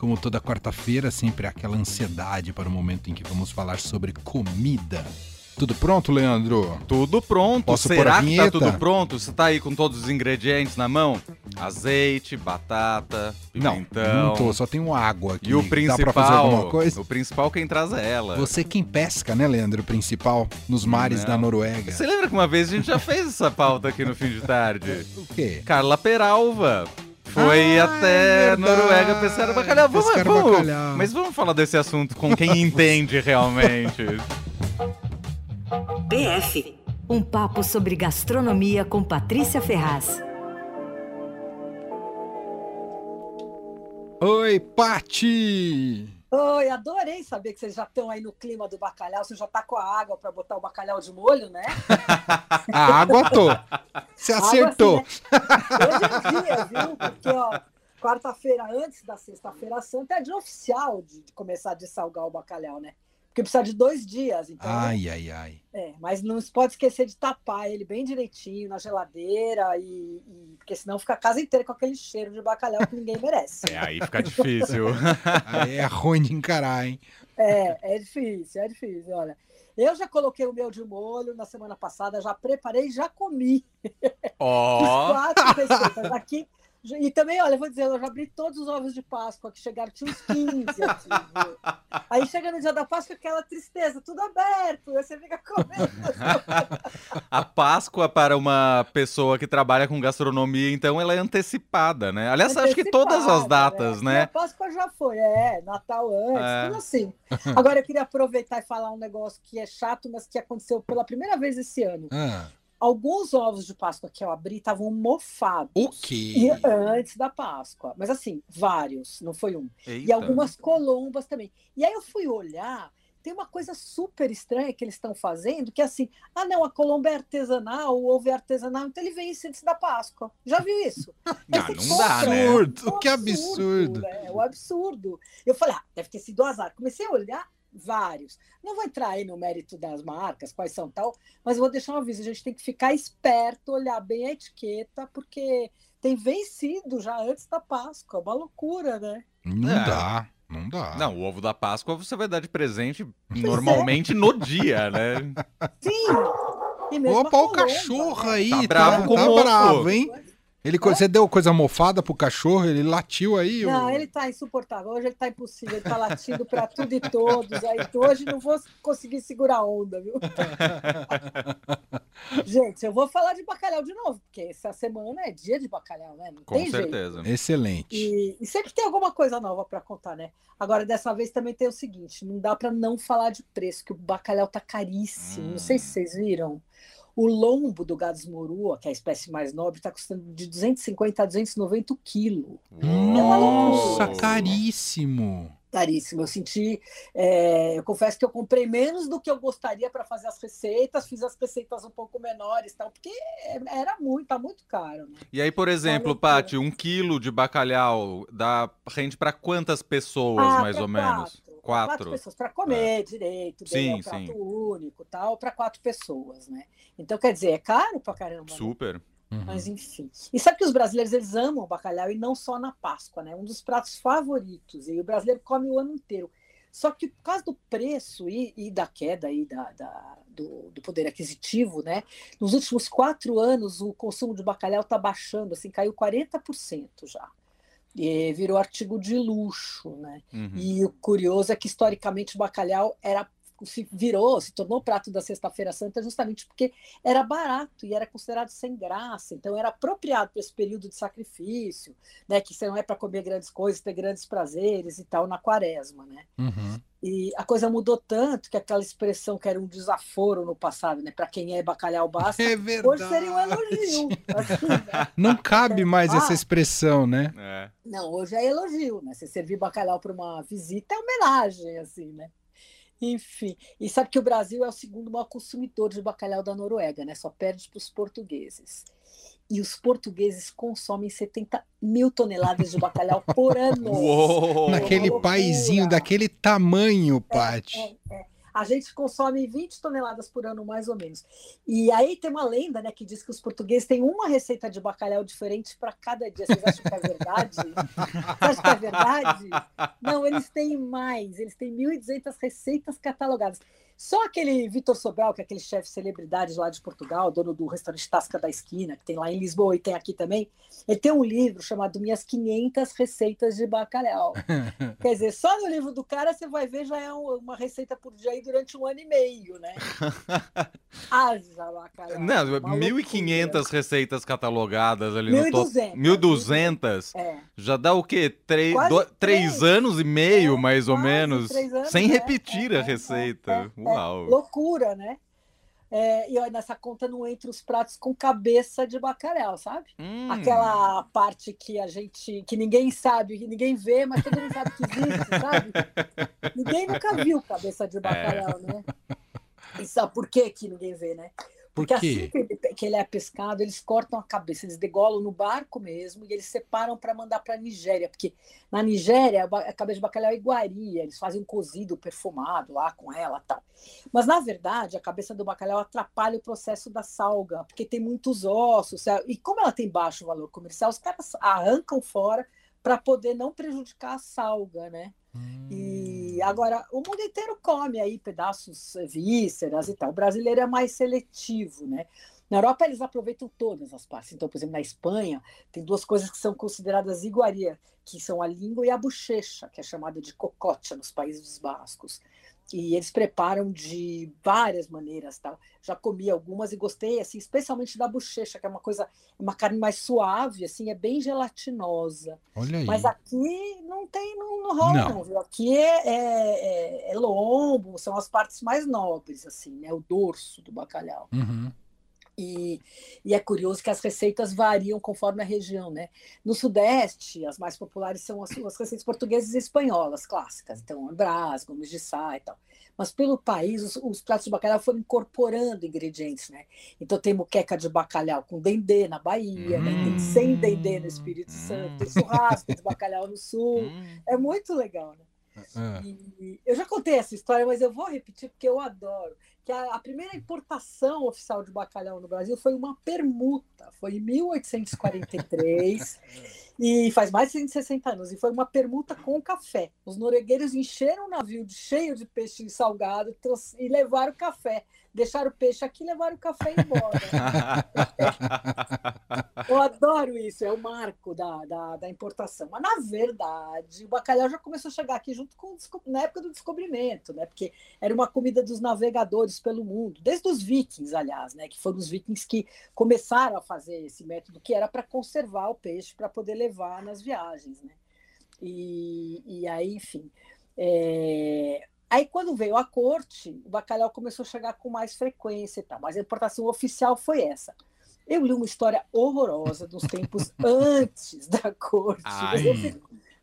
Como toda quarta-feira, sempre há aquela ansiedade para o momento em que vamos falar sobre comida. Tudo pronto, Leandro? Tudo pronto. Posso Será que tá tudo pronto? Você tá aí com todos os ingredientes na mão? Azeite, batata, Não, pimentão. não tô, só tenho água aqui. E o Dá principal, pra fazer alguma coisa? o principal quem traz é ela. Você quem pesca, né, Leandro? O principal, nos mares Não. da Noruega. Você lembra que uma vez a gente já fez essa pauta aqui no fim de tarde? O quê? Carla Peralva. Foi Ah, até é Noruega pescar bacalhau. Vamos, Pescar vamos- bacalhau. Mas vamos falar desse assunto com quem entende realmente. PF. Um papo sobre gastronomia com Patrícia Ferraz. Oi, Pati! Oi, adorei saber que vocês já estão aí no clima do bacalhau. Você já tá com a água para botar o bacalhau de molho, né? A água tô. Você acertou. assim, né? Hoje é dia, viu? Porque, ó, quarta-feira antes da sexta-feira santa é dia oficial de, de começar a dessalgar o bacalhau, né? Porque precisa de dois dias, então. Ai, ai, ai. É, mas não se pode esquecer de tapar ele bem direitinho na geladeira e, e- porque senão fica a casa inteira com aquele cheiro de bacalhau que ninguém merece. É, aí fica difícil. Aí é ruim de encarar, hein? É, é difícil, é difícil. Olha, eu já coloquei o meu de molho na semana passada, já preparei e já comi. Ó, Fiz quatro receitas aqui. E também, olha, eu vou dizer, eu já abri todos os ovos de Páscoa que chegaram, tinha uns 15 aqui. viu? Aí chega no dia da Páscoa, aquela tristeza, tudo aberto, você fica comendo. a Páscoa para uma pessoa que trabalha com gastronomia, então ela é antecipada, né? Aliás, acho que todas as datas, E né? A Páscoa já foi, é, Natal antes, É. tudo assim. Agora eu queria aproveitar e falar um negócio que é chato, mas que aconteceu pela primeira vez esse ano. Ah, Alguns ovos de Páscoa que eu abri estavam mofados. o E quê? antes da Páscoa. Mas assim, vários, não foi um. E Eita. algumas colombas também. E aí eu fui olhar, tem uma coisa super estranha que eles estão fazendo, que é assim, ah não, a colomba é artesanal, o ovo é artesanal, então ele vem antes da Páscoa. Já viu isso? Ah, você não dá, né? Absurdo, Um que absurdo. né? É um absurdo. Eu falei, ah, deve ter sido azar. Comecei a olhar vários. Não vou entrar aí no mérito das marcas, quais são tal, mas vou deixar um aviso. A gente tem que ficar esperto, olhar bem a etiqueta, porque tem vencido já antes da Páscoa. Uma loucura, né? Não É. dá, não dá. Não, o ovo da Páscoa você vai dar de presente normalmente no dia, né? Sim! E mesmo a Opa, o cachorro né? aí, Tá tá, bravo com tá o ovo. bravo, hein? Ele, co- Você deu coisa mofada pro cachorro, ele latiu aí? Não, o- ele tá insuportável. Hoje ele tá impossível. Ele tá latindo para tudo e todos. Aí hoje não vou conseguir segurar a onda, viu? Gente, eu vou falar de bacalhau de novo, porque essa semana é dia de bacalhau, né? Não Com tem jeito. certeza. Excelente. E, e sempre tem alguma coisa nova para contar, né? Agora, dessa vez também tem o seguinte: não dá para não falar de preço, que o bacalhau tá caríssimo. Não sei se Hum. vocês viram. O lombo do gado esmorua, que é a espécie mais nobre, está custando de 250 a 290 o quilo. Nossa, Uou. caríssimo. Caríssimo. Eu senti. é, eu confesso que eu comprei menos do que eu gostaria para fazer as receitas, fiz as receitas um pouco menores, tal, porque era muito, tá muito caro. Né? E aí, por exemplo, loucura. Paty, um quilo de bacalhau dá rende para quantas pessoas, Ah, mais ou menos? Quatro. Quatro. Quatro pessoas para comer direito, bem, é um Sim, prato sim. único, tal, para quatro pessoas, né? Então, quer dizer, é caro pra caramba. né? Super. Uhum. Mas enfim. E sabe que os brasileiros eles amam bacalhau e não só na Páscoa, né? Um dos pratos favoritos. E o brasileiro come o ano inteiro. Só que por causa do preço e, e da queda aí da, da- do, do poder aquisitivo, né? Nos últimos quatro anos o consumo de bacalhau está baixando, assim, caiu 40% já. Virou artigo de luxo, né? Uhum. E o curioso é que historicamente o bacalhau era se virou, se tornou prato da Sexta-feira Santa justamente porque era barato e era considerado sem graça, então era apropriado para esse período de sacrifício, né, que você não é para comer grandes coisas, ter grandes prazeres e tal na quaresma, né? Uhum. E a coisa mudou tanto que aquela expressão que era um desaforo no passado, né, para quem é bacalhau basta, É verdade. hoje seria um elogio. assim, né? Não cabe mais Ah. essa expressão, né? É. Não, hoje é elogio, né? Você servir bacalhau para uma visita é homenagem, assim, né? Enfim, e sabe que o Brasil é o segundo maior consumidor de bacalhau da Noruega, né? Só perde para os portugueses. E os portugueses consomem 70 mil toneladas de bacalhau por ano. Uou! Naquele paizinho daquele tamanho, Paty. É, é. A gente consome 20 toneladas por ano, mais ou menos. E aí tem uma lenda né, que diz que os portugueses têm uma receita de bacalhau diferente para cada dia. Vocês acham que é verdade? Vocês acham que é verdade? Não, eles têm mais. Eles têm 1.200 receitas catalogadas. Só aquele Vitor Sobral, que é aquele chefe celebridade lá de Portugal, dono do restaurante Tasca da Esquina, que tem lá em Lisboa e tem aqui também, ele tem um livro chamado Minhas 500 Receitas de Bacalhau. Quer dizer, só no livro do cara você vai ver já é uma receita por dia aí durante um ano e meio, né? Haja bacalhau. Não, 1.500 receitas catalogadas ali 1, no top. 1.200? É. Já dá o quê? Três, do, três, três anos e meio, é, mais ou menos, anos, sem é, repetir é, a é, receita. É, Uau. loucura, né? É, e olha, nessa conta não entra os pratos com cabeça de bacalhau, sabe? Hum. Aquela parte que a gente, que ninguém sabe, que ninguém vê, mas todo mundo sabe que existe, sabe? ninguém nunca viu cabeça de bacalhau, é. né? E sabe por que que ninguém vê, né? Porque assim que ele, que ele, é pescado, eles cortam a cabeça, eles degolam no barco mesmo e eles separam para mandar para a Nigéria, porque na Nigéria a cabeça de bacalhau é iguaria, eles fazem um cozido perfumado lá com ela tal. Mas na verdade a cabeça do bacalhau atrapalha o processo da salga, porque tem muitos ossos e como ela tem baixo valor comercial, os caras arrancam fora para poder não prejudicar a salga, né? Hum. E agora o mundo inteiro come aí pedaços eh, vísceras e tal. O brasileiro é mais seletivo, né? Na Europa eles aproveitam todas as partes. Então, por exemplo, na Espanha tem duas coisas que são consideradas iguaria, que são a língua e a bochecha, que é chamada de cocote nos países bascos e eles preparam de várias maneiras, tal. Já comi algumas e gostei, assim, especialmente da bochecha, que é uma coisa, uma carne mais suave, assim, é bem gelatinosa. Olha aí. Mas aqui não tem, não, não rola, não. viu? Aqui é, é, é, é, lombo, são as partes mais nobres, assim, né? O dorso do bacalhau. Uhum. E, e, é curioso que as receitas variam conforme a região, né? No Sudeste, as mais populares são as, as receitas portuguesas e espanholas, clássicas, então brás, gomes de sá e tal. Mas pelo país, os, os, pratos de bacalhau foram incorporando ingredientes, né? Então tem muqueca de bacalhau com dendê na Bahia, hum, né? tem sem dendê no Espírito hum, Santo, tem churrasco de bacalhau no Sul. Hum. É muito legal, né? É. E, eu já contei essa história, mas eu vou repetir porque eu adoro que a, a, primeira importação oficial de bacalhau no Brasil foi uma permuta, foi em 1843, e faz mais de 160 anos, e foi uma permuta com café. Os noruegueiros encheram o navio de, cheio de peixe salgado e levaram café deixaram o peixe aqui levaram o café embora. Eu adoro isso, é o marco da, da, da, importação. Mas, na verdade, o bacalhau já começou a chegar aqui junto com na época do descobrimento, né? Porque era uma comida dos navegadores pelo mundo, desde os vikings, aliás, né? Que foram os vikings que começaram a fazer esse método, que era para conservar o peixe para poder levar nas viagens, né? E, e aí, enfim. É, Aí, quando veio a corte, o bacalhau começou a chegar com mais frequência e tal, mas a importação oficial foi essa. Eu li uma história horrorosa dos tempos antes da corte.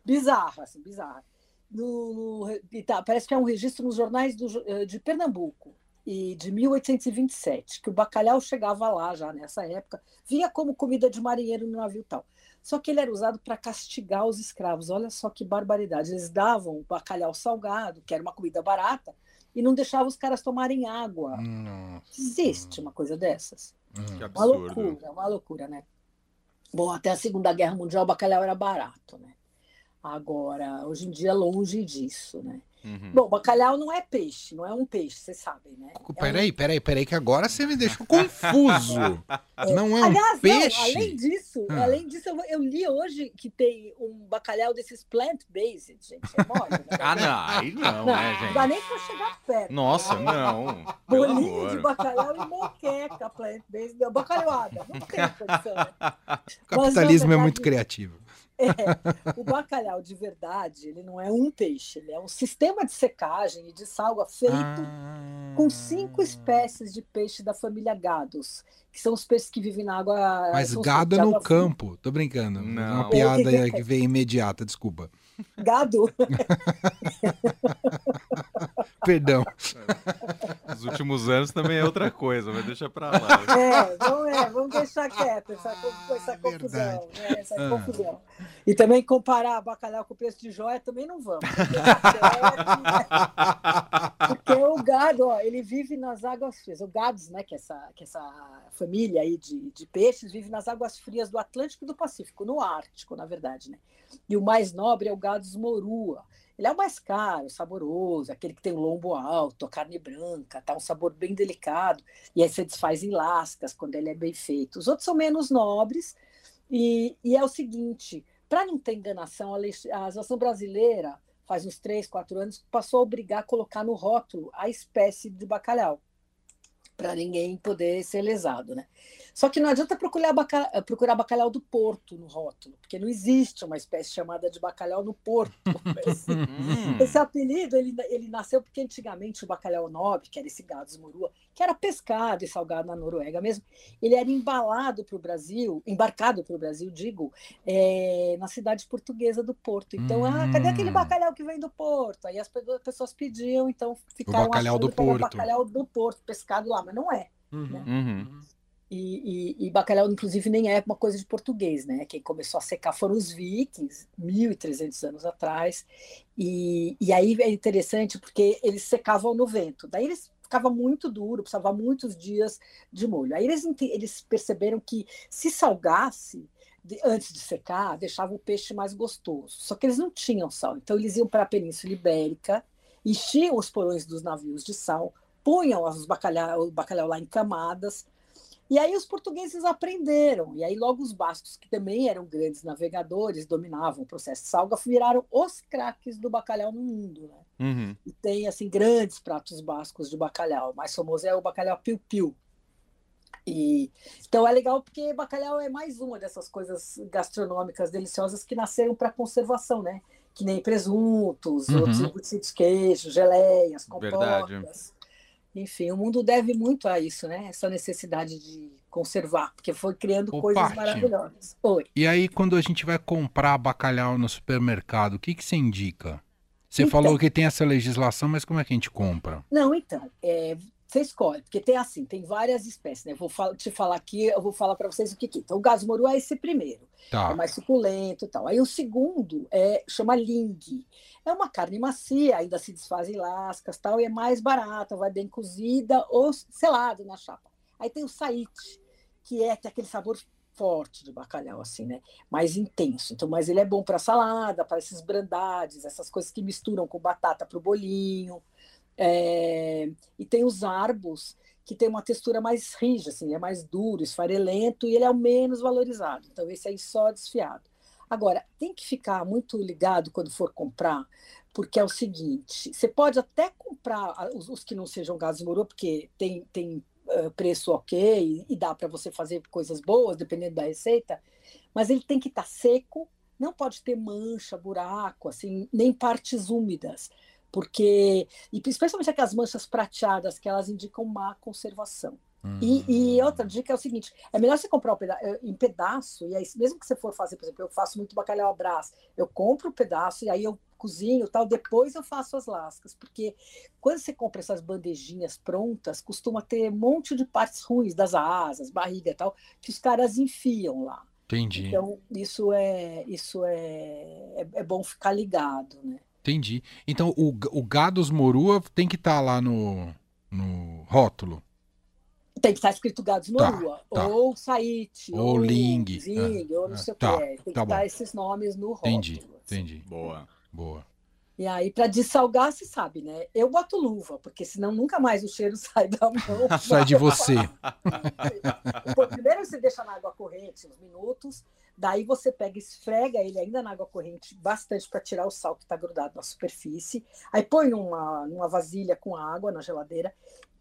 Bizarra, assim, bizarra. No, no, tá, parece que é um registro nos jornais do, eh, de Pernambuco, e de 1827, que o bacalhau chegava lá já nessa época, vinha como comida de marinheiro no navio tal. Só que ele era usado para castigar os escravos. Olha só que barbaridade. Eles davam o bacalhau salgado, que era uma comida barata, e não deixavam os caras tomarem água. Nossa. Existe uma coisa dessas. Hum. Uma loucura, uma loucura, né? Bom, até a Segunda Guerra Mundial o bacalhau era barato, né? Agora, hoje em dia, longe disso, né? Uhum. Bom, bacalhau não é peixe, não é um peixe, vocês sabem, né? Peraí, é um... peraí, peraí, que agora você me deixou confuso. É. Não é um Aliás, peixe? Não, além disso, ah. além disso, eu, eu, li hoje que tem um bacalhau desses plant-based, gente. É mole, né? ah, não, aí não, não, né, gente? Não dá nem pra chegar perto. Nossa, não. Bolinho de bacalhau e moqueca plant-based. Bacalhauada, não tem condição. Né? O capitalismo Mas, é muito criativo. É, o bacalhau de verdade, ele não é um peixe, ele é um sistema de secagem e de salga feito ah, com cinco espécies de peixe da família gados, que são os peixes que vivem na água. Mas gado é no campo, tô brincando. Não. É uma piada que, que veio imediata, desculpa. Gado? Perdão. Nos últimos anos também é outra coisa, mas deixa pra lá. É, vamos, é, vamos deixar quieto essa, essa é confusão. Né, essa ah. confusão. E também comparar bacalhau com o preço de joia também não vamos. Porque o gado, ó, ele vive nas águas frias. O gado, né, que é essa, que é essa família aí de, de peixes, vive nas águas frias do Atlântico e do Pacífico, no Ártico, na verdade, né? E o mais nobre é o gado morua. Ele é o mais caro, saboroso, aquele que tem um lombo alto, carne branca, tá um sabor bem delicado, e aí você desfaz em lascas quando ele é bem feito. Os outros são menos nobres, e, e é o seguinte: para não ter enganação, a legislação brasileira, faz uns três, quatro anos, passou a obrigar a colocar no rótulo a espécie de bacalhau para ninguém poder ser lesado, né? Só que não adianta procurar bacalhau, procurar bacalhau do Porto no rótulo, porque não existe uma espécie chamada de bacalhau no Porto. Esse, hum. esse apelido ele, ele nasceu porque antigamente o bacalhau nobre, que era esse gado esmorua, que era pescado e salgado na Noruega mesmo, ele era embalado para o Brasil, embarcado para o Brasil, digo, é, na cidade portuguesa do Porto. Então, hum. ah, cadê aquele hum. bacalhau que vem do Porto? Aí as pessoas pediam, então ficaram o bacalhau do Porto. bacalhau do Porto, pescado lá, mas não é. Uhum. Né? Uhum. E, e, e, bacalhau, inclusive, nem é uma coisa de português, né? Quem começou a secar foram os vikings, 1.300 anos atrás. E, e aí é interessante porque eles secavam no vento. Daí eles ficava muito duro, precisava muitos dias de molho. Aí eles, eles perceberam que se salgasse de, antes de secar, deixava o peixe mais gostoso. Só que eles não tinham sal. Então eles iam para a Península Ibérica, enchiam os porões dos navios de sal, punham os bacalhau, o bacalhau lá em camadas e aí os portugueses aprenderam, e aí logo os bascos, que também eram grandes navegadores, dominavam o processo de salga, viraram os craques do bacalhau no mundo. Né? Uhum. E tem assim grandes pratos bascos de bacalhau. O mais famoso é o bacalhau piu-piu. E, então é legal porque bacalhau é mais uma dessas coisas gastronômicas deliciosas que nasceram para conservação, né? Que nem presuntos, uhum. outros embutidos de queijo, geleias, compotas. Verdade. Enfim, o mundo deve muito a isso, né? Essa necessidade de conservar, porque foi criando Ô, coisas maravilhosas. Oi. E aí, quando a gente vai comprar bacalhau no supermercado, o que, que você indica? Você então, falou que tem essa legislação, mas como é que a gente compra? Não, então, é, você escolhe, porque tem assim, tem várias espécies, né? Vou te falar aqui, eu vou falar para vocês o que que. Então, o gás moru é esse primeiro, tá. é mais suculento e tal. Aí o segundo é chama ling. É uma carne macia, ainda se desfaz em lascas tal, e é mais barata, vai bem cozida ou selado na chapa. Aí tem o saite, que é, tem aquele sabor forte de bacalhau, assim, né? Mais intenso. Então, mas ele é bom para salada, para esses brandades, essas coisas que misturam com batata para o bolinho. É... E tem os arbos, que tem uma textura mais rija, assim, é mais duro, esfarelento, e ele é o menos valorizado. Então, esse aí só desfiado. Agora, tem que ficar muito ligado quando for comprar, porque é o seguinte: você pode até comprar os, os que não sejam gás morô, porque tem, tem uh, preço ok e, e dá para você fazer coisas boas, dependendo da receita, mas ele tem que estar tá seco, não pode ter mancha, buraco, assim, nem partes úmidas porque e especialmente aquelas manchas prateadas que elas indicam má conservação. E, e, hum. outra dica é o seguinte: é melhor você comprar um peda eh, em pedaço, e aí, mesmo que você for fazer, por exemplo, eu faço muito bacalhau à brás, eu compro o um pedaço e aí eu cozinho tal, depois eu faço as lascas, porque quando você compra essas bandejinhas prontas, costuma ter um monte de partes ruins das asas, barriga e tal, que os caras enfiam lá. Entendi. Então, isso é, isso é, é, é bom ficar ligado, né? Entendi. Então, o, o gados morua tem que estar tá lá no, no rótulo. Tem que estar escrito gados morua, tá, tá. ou saite, ou, ou ling, zing, ou não sei tá, o que é. Tem tá que estar esses nomes no rótulo. Entendi, assim. entendi. Boa. Boa. E aí, para dessalgar, se sabe, né? Eu boto luva, porque senão nunca mais o cheiro sai da mão. sai de você. primeiro você deixa na água corrente uns minutos, daí você pega e esfrega ele ainda na água corrente bastante para tirar o sal que está grudado na superfície. Aí põe numa, numa vasilha com água na geladeira,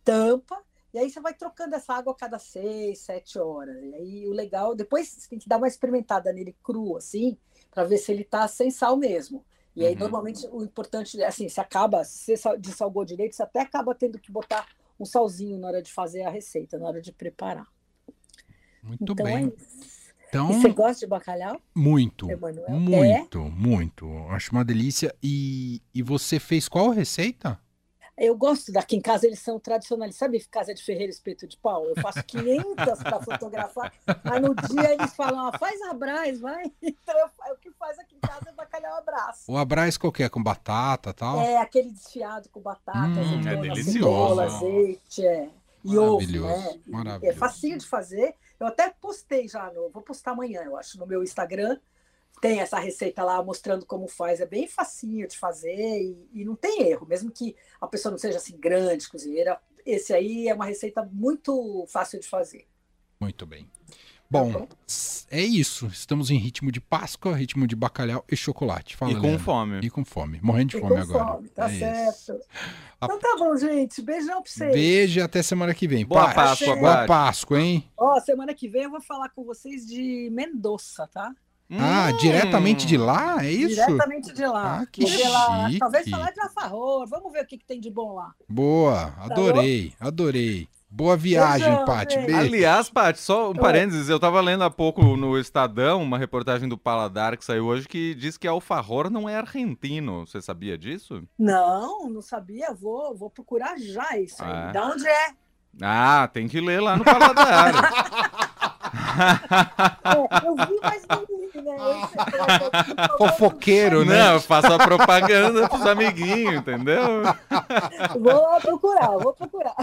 tampa, e aí você vai trocando essa água a cada seis, sete horas. E aí o legal, depois você tem que dar uma experimentada nele cru, assim, para ver se ele está sem sal mesmo. E aí, uhum. normalmente, o importante, assim, se acaba, se você dessalgou direito, você até acaba tendo que botar um salzinho na hora de fazer a receita, na hora de preparar. Muito então, bem. É então, e você gosta de bacalhau? Muito, Emanuel? muito, é? muito. Acho uma delícia. E, e você fez qual receita? Eu gosto daqui em casa, eles são tradicionais. Sabe casa de ferreiro espeto de pau? Eu faço 500 para fotografar, mas no dia eles falam, ah, faz abrás, vai. Então, eu, o que faz aqui em casa é bacalhau abraço. O abrás qualquer, com batata tal? É, aquele desfiado com batata, hum, azeitona, é delicioso. cebola, azeite, é. E ovo, né? Maravilhoso. É facinho de fazer. Eu até postei já, no, vou postar amanhã, eu acho, no meu Instagram tem essa receita lá mostrando como faz, é bem facinho de fazer e, e, não tem erro, mesmo que a pessoa não seja assim grande cozinheira, esse aí é uma receita muito fácil de fazer. Muito bem. Bom, é isso. Estamos em ritmo de Páscoa, ritmo de bacalhau e chocolate. Fala, e com Leandro. fome. E com fome. Morrendo de e fome com agora. Fome, tá é certo. Isso. Então tá bom, gente. Beijão pra vocês. Beijo e até semana que vem. Boa Páscoa, Boa Páscoa, hein? Ó, semana que vem eu vou falar com vocês de Mendoza, tá? Ah, hum. diretamente de lá? É isso? Diretamente de lá. Ah, que chique. Lá, talvez falar de Alfarror. Vamos ver o que, que, tem de bom lá. Boa, tá adorei, tá adorei. Boa viagem, Beijão, Paty. Beijo. Aliás, Paty, só um parênteses, eu tava lendo há pouco no Estadão uma reportagem do Paladar que saiu hoje que diz que Alfajor não é argentino. Você sabia disso? Não, não sabia. Vou, vou procurar já isso aí. Ah. Da onde é? Ah, tem que ler lá no Paladar. é, eu vi, mas não li, Fofoqueiro, né? Não, faço a propaganda pros amiguinhos, entendeu? Vou lá procurar, vou procurar.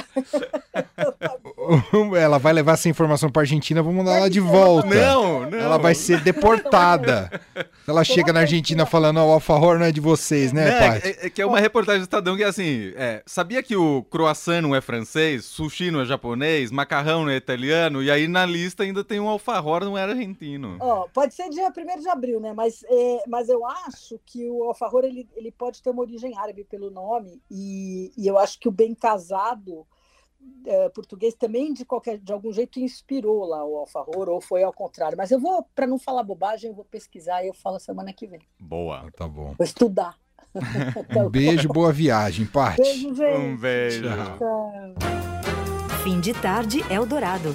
ela vai levar essa informação pra Argentina, vou mandar ela de volta. Não, não. Ela vai ser deportada. Ela chega na Argentina falando, ó, oh, o alfajor não é de vocês, né, não, pai? É, é, que é uma reportagem do Estadão que é assim, é, sabia que o croissant não é francês, sushi não é japonês, macarrão não é italiano, e aí na lista ainda tem um alfajor não é argentino. Ó, pode ser dia 1 de abril, né, mas, é, mas eu acho que o alfajor, ele, ele pode ter uma origem árabe pelo nome, e, e eu acho que o bem casado é, português também de qualquer de algum jeito inspirou lá o alfajor ou foi ao contrário. Mas eu vou para não falar bobagem, eu vou pesquisar e eu falo semana que vem. Boa, tá bom. Vou estudar. um beijo, boa viagem, parte. Beijo, gente. Um beijo. Tchau. Fim de tarde Eldorado.